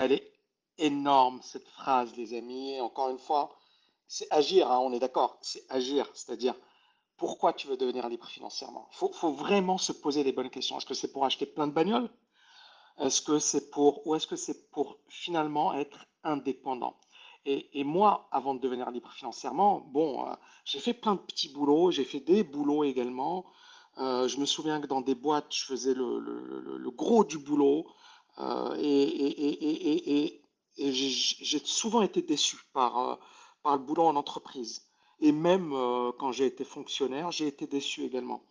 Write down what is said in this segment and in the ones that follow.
Elle est énorme, cette phrase, les amis. Encore une fois, c'est agir, hein, on est d'accord, c'est agir. C'est-à-dire, pourquoi tu veux devenir libre financièrement? Il faut, vraiment se poser les bonnes questions. Est-ce que c'est pour acheter plein de bagnoles? Est-ce que c'est pour, ou est-ce que c'est pour finalement être indépendant? Et, moi, avant de devenir libre financièrement, bon, euh, j'ai fait plein de petits boulots, j'ai fait des boulots également. Euh, je me souviens que dans des boîtes, je faisais le gros du boulot. Euh, et, j'ai souvent été déçu par, euh, par le boulot en entreprise. Et même euh, quand j'ai été fonctionnaire, j'ai été déçu également.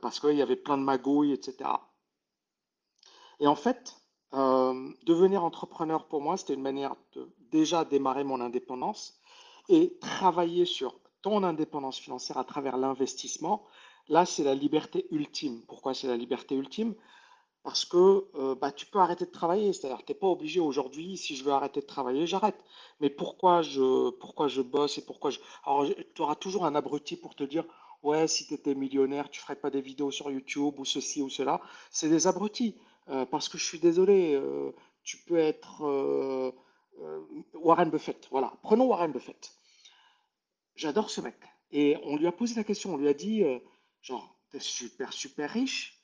Parce qu'il y avait plein de magouilles, etc. Et en fait, devenir entrepreneur pour moi, c'était une manière de déjà démarrer mon indépendance et travailler sur ton indépendance financière à travers l'investissement. Là, c'est la liberté ultime. Pourquoi c'est la liberté ultime? Parce que euh, bah, tu peux arrêter de travailler. C'est-à-dire tu n'es pas obligé aujourd'hui, si je veux arrêter de travailler, j'arrête. Mais pourquoi je, pourquoi je bosse et pourquoi. Alors, tu auras toujours un abruti pour te dire, ouais, si tu étais millionnaire, tu ferais pas des vidéos sur YouTube ou ceci ou cela. C'est des abrutis. Euh, parce que je suis désolé, euh, tu peux être Warren Buffett. Voilà, prenons Warren Buffett. J'adore ce mec. Et on lui a posé la question, on lui a dit, genre, t'es super, super riche.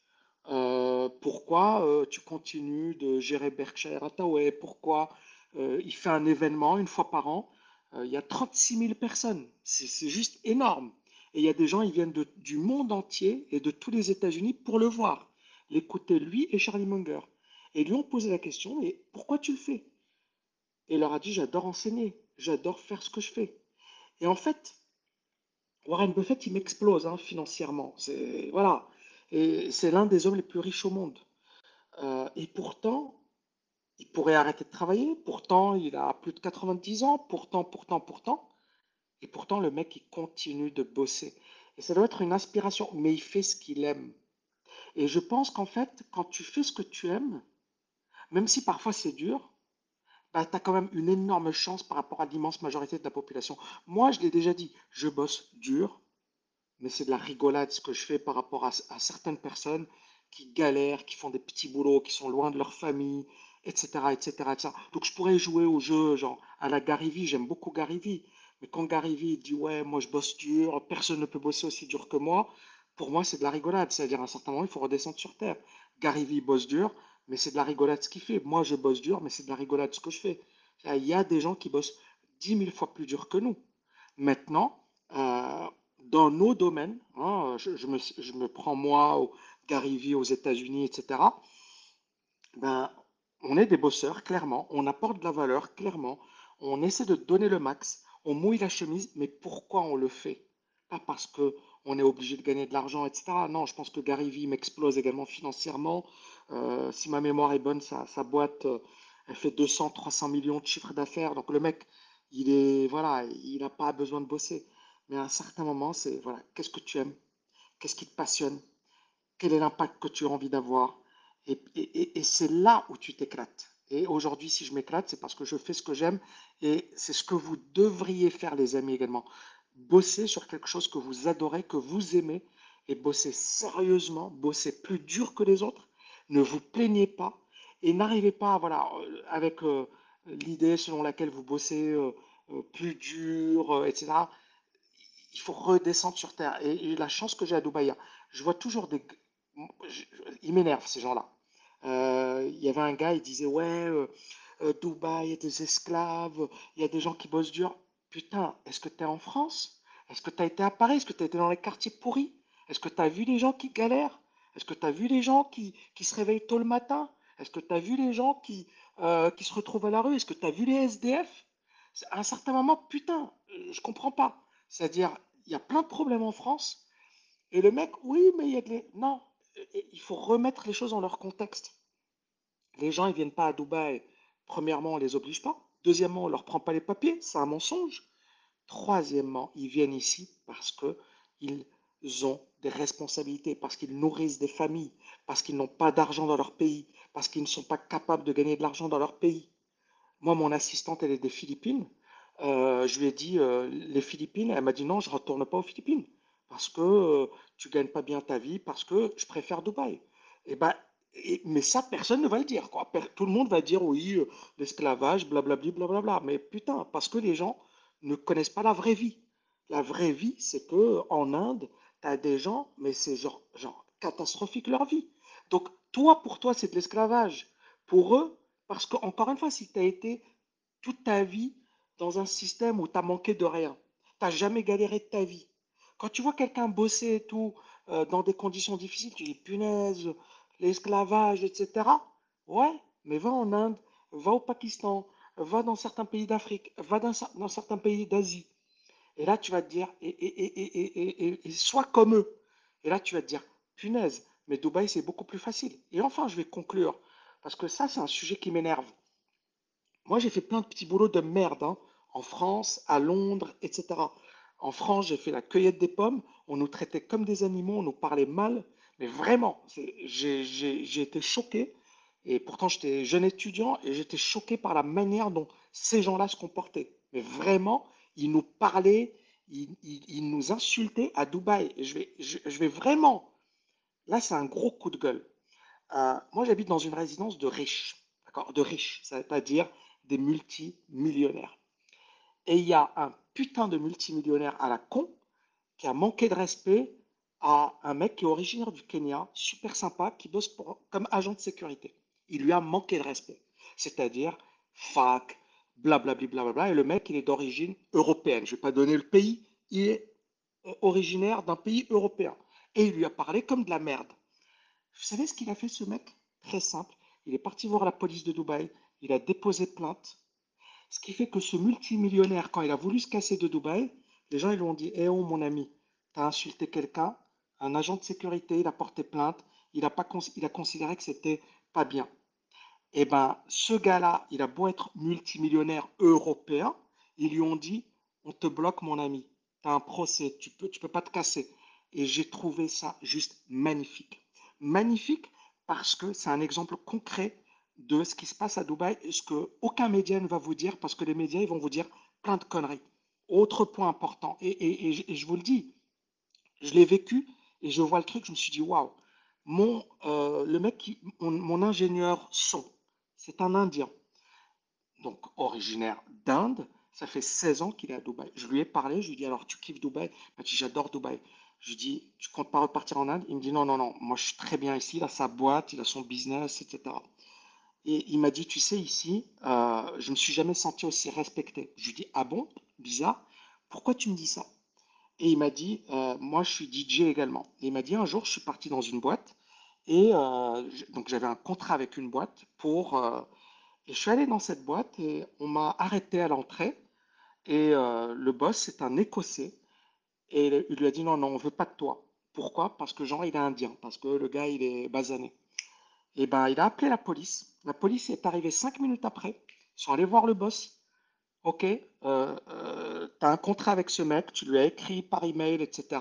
Pourquoi euh, tu continues de gérer Berkshire Hathaway? Pourquoi euh, il fait un événement une fois par an? euh, il y a 36 000 personnes. C'est juste énorme. Et il y a des gens, ils viennent du monde entier et de tous les États-Unis pour le voir, l'écouter lui et Charlie Munger. Et lui ont posé la question, mais pourquoi tu le fais? Et il leur a dit, j'adore enseigner, j'adore faire ce que je fais. Et en fait, Warren Buffett, il m'explose hein, financièrement. C'est voilà. Et c'est l'un des hommes les plus riches au monde. Euh, et pourtant, il pourrait arrêter de travailler. Pourtant, il a plus de 90 ans. Pourtant, pourtant, pourtant. Et pourtant, le mec, il continue de bosser. Et ça doit être une inspiration. Mais il fait ce qu'il aime. Et je pense qu'en fait, quand tu fais ce que tu aimes, même si parfois c'est dur, bah, tu as quand même une énorme chance par rapport à l'immense majorité de la population. Moi, je l'ai déjà dit, je bosse dur, mais c'est de la rigolade ce que je fais par rapport à, certaines personnes qui galèrent, qui font des petits boulots, qui sont loin de leur famille, etc., etc., etc. Donc je pourrais jouer au jeu, genre à la Gary Vee, j'aime beaucoup Gary Vee, mais quand Gary Vee dit ouais, moi je bosse dur, personne ne peut bosser aussi dur que moi, pour moi c'est de la rigolade, c'est-à-dire à un certain moment il faut redescendre sur terre. Gary Vee bosse dur, mais c'est de la rigolade ce qu'il fait. Moi je bosse dur, mais c'est de la rigolade ce que je fais. Il y a des gens qui bossent dix mille fois plus dur que nous. Maintenant, euh, dans nos domaines, hein, je, me, prends moi, Gary Vee aux États-Unis, etc. Ben, on est des bosseurs, clairement, on apporte de la valeur, clairement, on essaie de donner le max, on mouille la chemise, mais pourquoi on le fait? Pas parce que on est obligé de gagner de l'argent, etc. Non, je pense que Gary Vee m'explose également financièrement. Euh, si ma mémoire est bonne, sa, sa boîte, euh, elle fait 200, 300 millions de chiffres d'affaires. Donc le mec, il est, voilà, il n'a pas besoin de bosser. Mais à un certain moment, c'est, voilà, qu'est-ce que tu aimes? Qu'est-ce qui te passionne? quel est l'impact que tu as envie d'avoir? Et, c'est là où tu t'éclates. Et aujourd'hui, si je m'éclate, c'est parce que je fais ce que j'aime. Et c'est ce que vous devriez faire, les amis, également. Bosser sur quelque chose que vous adorez, que vous aimez, et bosser sérieusement, bosser plus dur que les autres. Ne vous plaignez pas et n'arrivez pas, voilà, euh, avec euh, l'idée selon laquelle vous bossez euh, plus dur, etc il faut redescendre sur Terre. Et, la chance que j'ai à Dubaï, je vois toujours des... Ils m'énervent, ces gens-là. Euh, Il y avait un gars, il disait, ouais, euh, euh, Dubaï, il y a des esclaves, il y a des gens qui bossent dur. Putain, est-ce que tu es en France? Est-ce que tu as été à Paris? Est-ce que tu as été dans les quartiers pourris? Est-ce que tu as vu les gens qui galèrent? Est-ce que tu as vu les gens qui, se réveillent tôt le matin? Est-ce que tu as vu les gens qui, se retrouvent à la rue? Est-ce que tu as vu les SDF? À un certain moment, putain, je comprends pas. C'est-à-dire, il y a plein de problèmes en France, et le mec, oui, mais il y a de les... Non, il faut remettre les choses dans leur contexte. Les gens, ils viennent pas à Dubaï. Premièrement, on les oblige pas. Deuxièmement, on leur prend pas les papiers, c'est un mensonge. Troisièmement, ils viennent ici parce que ils ont des responsabilités, parce qu'ils nourrissent des familles, parce qu'ils n'ont pas d'argent dans leur pays, parce qu'ils ne sont pas capables de gagner de l'argent dans leur pays. Moi, mon assistante, elle est des Philippines. Euh, je lui ai dit, euh, les Philippines, elle m'a dit non, je ne retourne pas aux Philippines parce que euh, tu gagnes pas bien ta vie, parce que je préfère Dubaï. Et ben, mais ça, personne ne va le dire, quoi. Tout le monde va dire oui, euh, l'esclavage, blablabla, blablabla. Mais putain, parce que les gens ne connaissent pas la vraie vie. La vraie vie, c'est que en Inde, tu as des gens, mais c'est genre, genre catastrophique leur vie. Donc, toi, pour toi, c'est de l'esclavage. Pour eux, parce que, encore une fois, si tu as été toute ta vie dans un système où tu as manqué de rien, tu n'as jamais galéré de ta vie. Quand tu vois quelqu'un bosser et tout, euh, dans des conditions difficiles, tu dis punaise, l'esclavage, etc. Ouais, mais va en Inde, va au Pakistan, va dans certains pays d'Afrique, va dans, certains pays d'Asie. Et là, tu vas te dire, et, et, et, sois comme eux. Et là, tu vas te dire, punaise, mais Dubaï, c'est beaucoup plus facile. Et enfin, je vais conclure, parce que ça, c'est un sujet qui m'énerve. Moi, j'ai fait plein de petits boulots de merde, hein, en France, à Londres, etc. En France, j'ai fait la cueillette des pommes. On nous traitait comme des animaux, on nous parlait mal. Mais vraiment, j'ai été choqué. Et pourtant, j'étais jeune étudiant et j'étais choqué par la manière dont ces gens-là se comportaient. Mais vraiment, ils nous parlaient, ils, nous insultaient à Dubaï. Et je vais, vraiment. Là, c'est un gros coup de gueule. Euh, moi, j'habite dans une résidence de riches. De riches, c'est-à-dire des multimillionnaires. Et il y a un putain de multimillionnaire à la con qui a manqué de respect à un mec qui est originaire du Kenya, super sympa, qui bosse comme agent de sécurité. Il lui a manqué de respect. C'est-à-dire fac, blablabla, bla, et le mec, il est d'origine européenne. Je ne vais pas donner le pays, il est euh, originaire d'un pays européen. Et il lui a parlé comme de la merde. Vous savez ce qu'il a fait, ce mec? Très simple. Il est parti voir la police de Dubaï, il a déposé plainte, ce qui fait que ce multimillionnaire, quand il a voulu se casser de Dubaï, les gens ils lui ont dit Eh oh mon ami, tu as insulté quelqu'un, un agent de sécurité, il a porté plainte, il a, pas, il a considéré que c'était pas bien. Eh ben, ce gars-là, il a beau être multimillionnaire européen, ils lui ont dit On te bloque, mon ami, tu as un procès, tu peux, tu peux pas te casser. Et j'ai trouvé ça juste magnifique. Magnifique parce que c'est un exemple concret de ce qui se passe à Dubaï, ce que aucun média ne va vous dire, parce que les médias ils vont vous dire plein de conneries. Autre point important, et, je vous le dis, je l'ai vécu et je vois le truc, je me suis dit waouh, mon euh, le mec qui, mon, ingénieur son, c'est un Indien, donc originaire d'Inde. Ça fait 16 ans qu'il est à Dubaï. Je lui ai parlé, je lui ai dit alors tu kiffes Dubaï? Il m'a dit j'adore Dubaï. Je lui ai dit tu comptes pas repartir en Inde? Il me dit non non non, moi je suis très bien ici. Il a sa boîte, il a son business, etc. Et il m'a dit, tu sais, ici, euh, je ne me suis jamais senti aussi respecté. Je lui dis, ah bon, bizarre, pourquoi tu me dis ça? Et il m'a dit, euh, moi je suis DJ également. Et il m'a dit, un jour, je suis parti dans une boîte, et euh, donc j'avais un contrat avec une boîte pour... et je suis allé dans cette boîte, et on m'a arrêté à l'entrée, et le boss, c'est un Écossais, et il lui a dit, non, non, on veut pas de toi. Pourquoi? Parce que genre, il est indien, parce que le gars, il est basané. Et ben, il a appelé la police. La police est arrivée cinq minutes après. Sont allés voir le boss. Ok, euh, euh, tu as un contrat avec ce mec, tu lui as écrit par email, etc.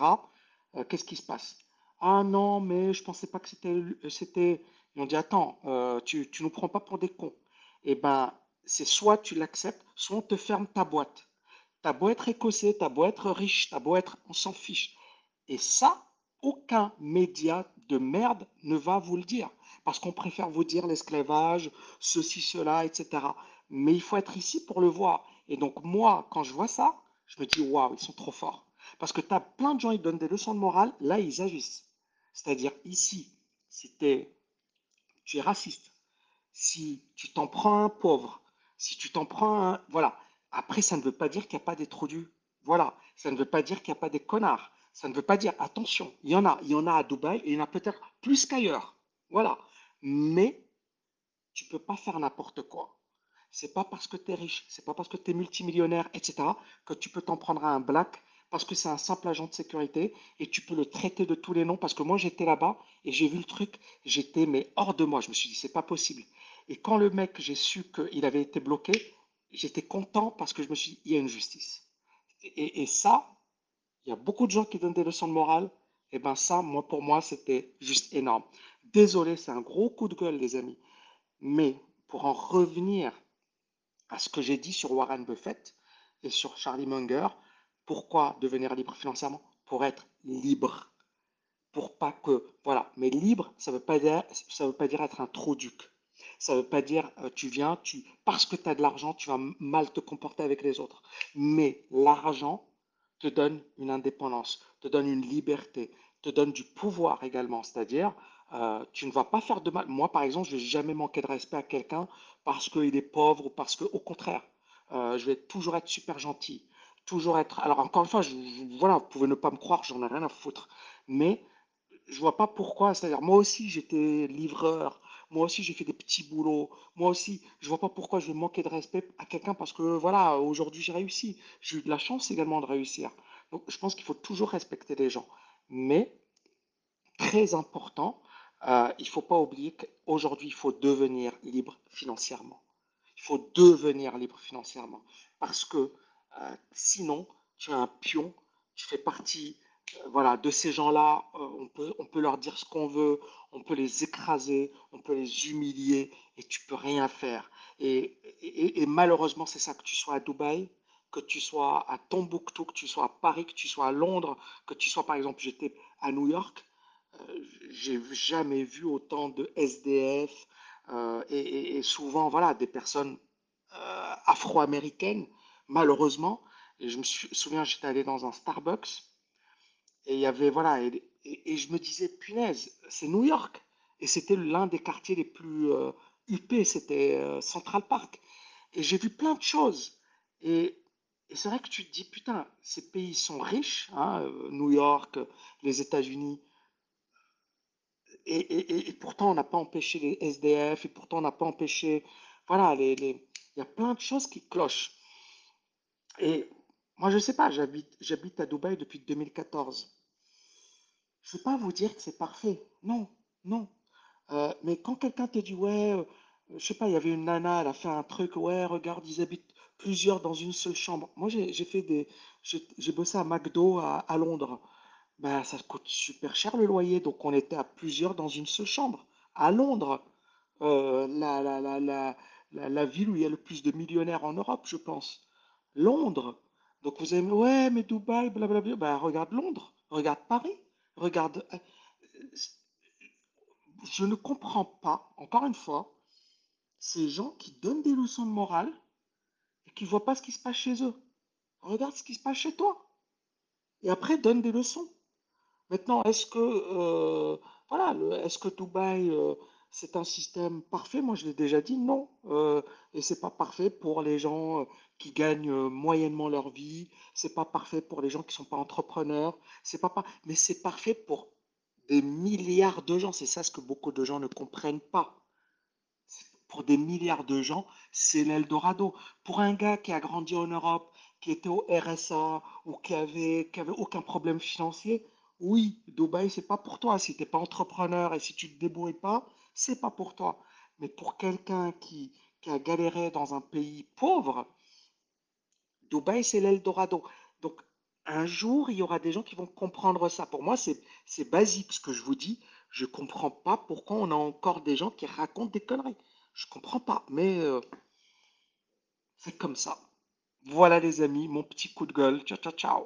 Euh, qu'est-ce qui se passe? Ah non, mais je pensais pas que c'était. c'était... Ils ont dit Attends, tu, tu nous prends pas pour des cons. Et ben, c'est soit tu l'acceptes, soit on te ferme ta boîte. T'as beau être écossais, t'as beau être riche, t'as beau être. On s'en fiche. Et ça, aucun média de merde ne va vous le dire parce qu'on préfère vous dire l'esclavage, ceci, cela, etc. Mais il faut être ici pour le voir. Et donc moi, quand je vois ça, je me dis, waouh, ils sont trop forts. Parce que tu as plein de gens, ils donnent des leçons de morale, là, ils agissent. C'est-à-dire ici, si tu es raciste, si tu t'en prends un pauvre, si tu t'en prends un... Voilà. Après, ça ne veut pas dire qu'il n'y a pas des du. Voilà. Ça ne veut pas dire qu'il n'y a pas des connards. Ça ne veut pas dire, attention, il y en a. Il y en a à Dubaï et il y en a peut-être plus qu'ailleurs. Voilà mais tu peux pas faire n'importe quoi. C'est pas parce que tu es riche, c'est pas parce que tu es multimillionnaire, etc., que tu peux t'en prendre à un black parce que c'est un simple agent de sécurité et tu peux le traiter de tous les noms parce que moi j'étais là-bas et j'ai vu le truc, j'étais mais hors de moi, je me suis dit c'est pas possible. Et quand le mec, j'ai su qu'il avait été bloqué, j'étais content parce que je me suis dit il y a une justice. Et, et ça, il y a beaucoup de gens qui donnent des leçons de morale, et ben ça, moi pour moi, c'était juste énorme. Désolé, c'est un gros coup de gueule, les amis. Mais pour en revenir à ce que j'ai dit sur Warren Buffett et sur Charlie Munger, pourquoi devenir libre financièrement? Pour être libre. pour pas que, voilà. Mais libre, ça veut pas dire, veut pas dire être un trop duc. Ça veut pas dire, euh, tu viens, tu, parce que tu as de l'argent, tu vas mal te comporter avec les autres. Mais l'argent te donne une indépendance, te donne une liberté, te donne du pouvoir également. C'est-à-dire, euh, tu ne vas pas faire de mal. Moi, par exemple, je vais jamais manquer de respect à quelqu'un parce qu'il est pauvre ou parce que, au contraire, euh, je vais toujours être super gentil, toujours être. Alors encore une fois, voilà, vous pouvez ne pas me croire, j'en ai rien à foutre. Mais je vois pas pourquoi. C'est-à-dire, moi aussi, j'étais livreur. Moi aussi, j'ai fait des petits boulots. Moi aussi, je vois pas pourquoi je vais manquer de respect à quelqu'un parce que, voilà, aujourd'hui, j'ai réussi. J'ai eu de la chance également de réussir. Donc, je pense qu'il faut toujours respecter les gens. Mais, très important, euh, il faut pas oublier qu'aujourd'hui, il faut devenir libre financièrement. Il faut devenir libre financièrement. Parce que euh, sinon, tu es un pion, tu fais partie euh, voilà, de ces gens-là. on peut, on peut leur dire ce qu'on veut, on peut les écraser, on peut les humilier et tu peux rien faire. Et, et- et malheureusement, c'est ça, que tu sois à Dubaï, que tu sois à Tombouctou, que tu sois à Paris, que tu sois à Londres, que tu sois par exemple, j'étais à New York, j'ai jamais vu autant de SDF euh, et, souvent voilà des personnes euh, afro-américaines, malheureusement. Je me souviens, j'étais allé dans un Starbucks et il y avait, voilà, et, je me disais, punaise, c'est New York. Et c'était l'un des quartiers les plus euh, huppés, c'était euh, Central Park. Et j'ai vu plein de choses. Et, c'est vrai que tu te dis, putain, ces pays sont riches, hein, euh, New York, les États-Unis, et, pourtant on n'a pas empêché les SDF, et pourtant on n'a pas empêché, voilà, il y a plein de choses qui clochent. Et moi, je sais pas, j'habite, à Dubaï depuis 2014. Je ne vais pas vous dire que c'est parfait. Non, non. Euh, mais quand quelqu'un te dit, ouais, euh, je sais pas, il y avait une nana, elle a fait un truc, ouais, regarde, ils habitent plusieurs dans une seule chambre. Moi, j'ai fait des, j'ai bossé à McDo à Londres. Ben, ça coûte super cher le loyer, donc on était à plusieurs dans une seule chambre. À Londres, euh, la, la, la, la, la, ville où il y a le plus de millionnaires en Europe, je pense. Londres. Donc vous dire, ouais, mais Dubaï, blablabla. Ben, regarde Londres, regarde Paris, regarde. euh, Je ne comprends pas, encore une fois, ces gens qui donnent des leçons de morale et qui ne voient pas ce qui se passe chez eux. Regarde ce qui se passe chez toi. Et après, donne des leçons. Maintenant, est-ce que, euh, voilà, est-ce que Dubaï, euh, c'est un système parfait? Moi, je l'ai déjà dit, non. Euh, et c'est pas parfait pour les gens euh, qui gagnent moyennement leur vie. C'est pas parfait pour les gens qui sont pas entrepreneurs. Pas par- mais c'est parfait pour des milliards de gens. C'est ça ce que beaucoup de gens ne comprennent pas. Pour des milliards de gens, c'est l'Eldorado. Pour un gars qui a grandi en Europe, qui était au RSA ou qui avait, qui avait aucun problème financier, oui, Dubaï, c'est pas pour toi. Si t'es pas entrepreneur et si tu te débrouilles pas, c'est pas pour toi. Mais pour quelqu'un qui, qui a galéré dans un pays pauvre, Dubaï, c'est l'Eldorado. Donc, un jour, il y aura des gens qui vont comprendre ça. Pour moi, c'est, basique ce que je vous dis. Je comprends pas pourquoi on a encore des gens qui racontent des conneries. Je comprends pas, mais euh, c'est comme ça. Voilà les amis, mon petit coup de gueule. Ciao, ciao, ciao.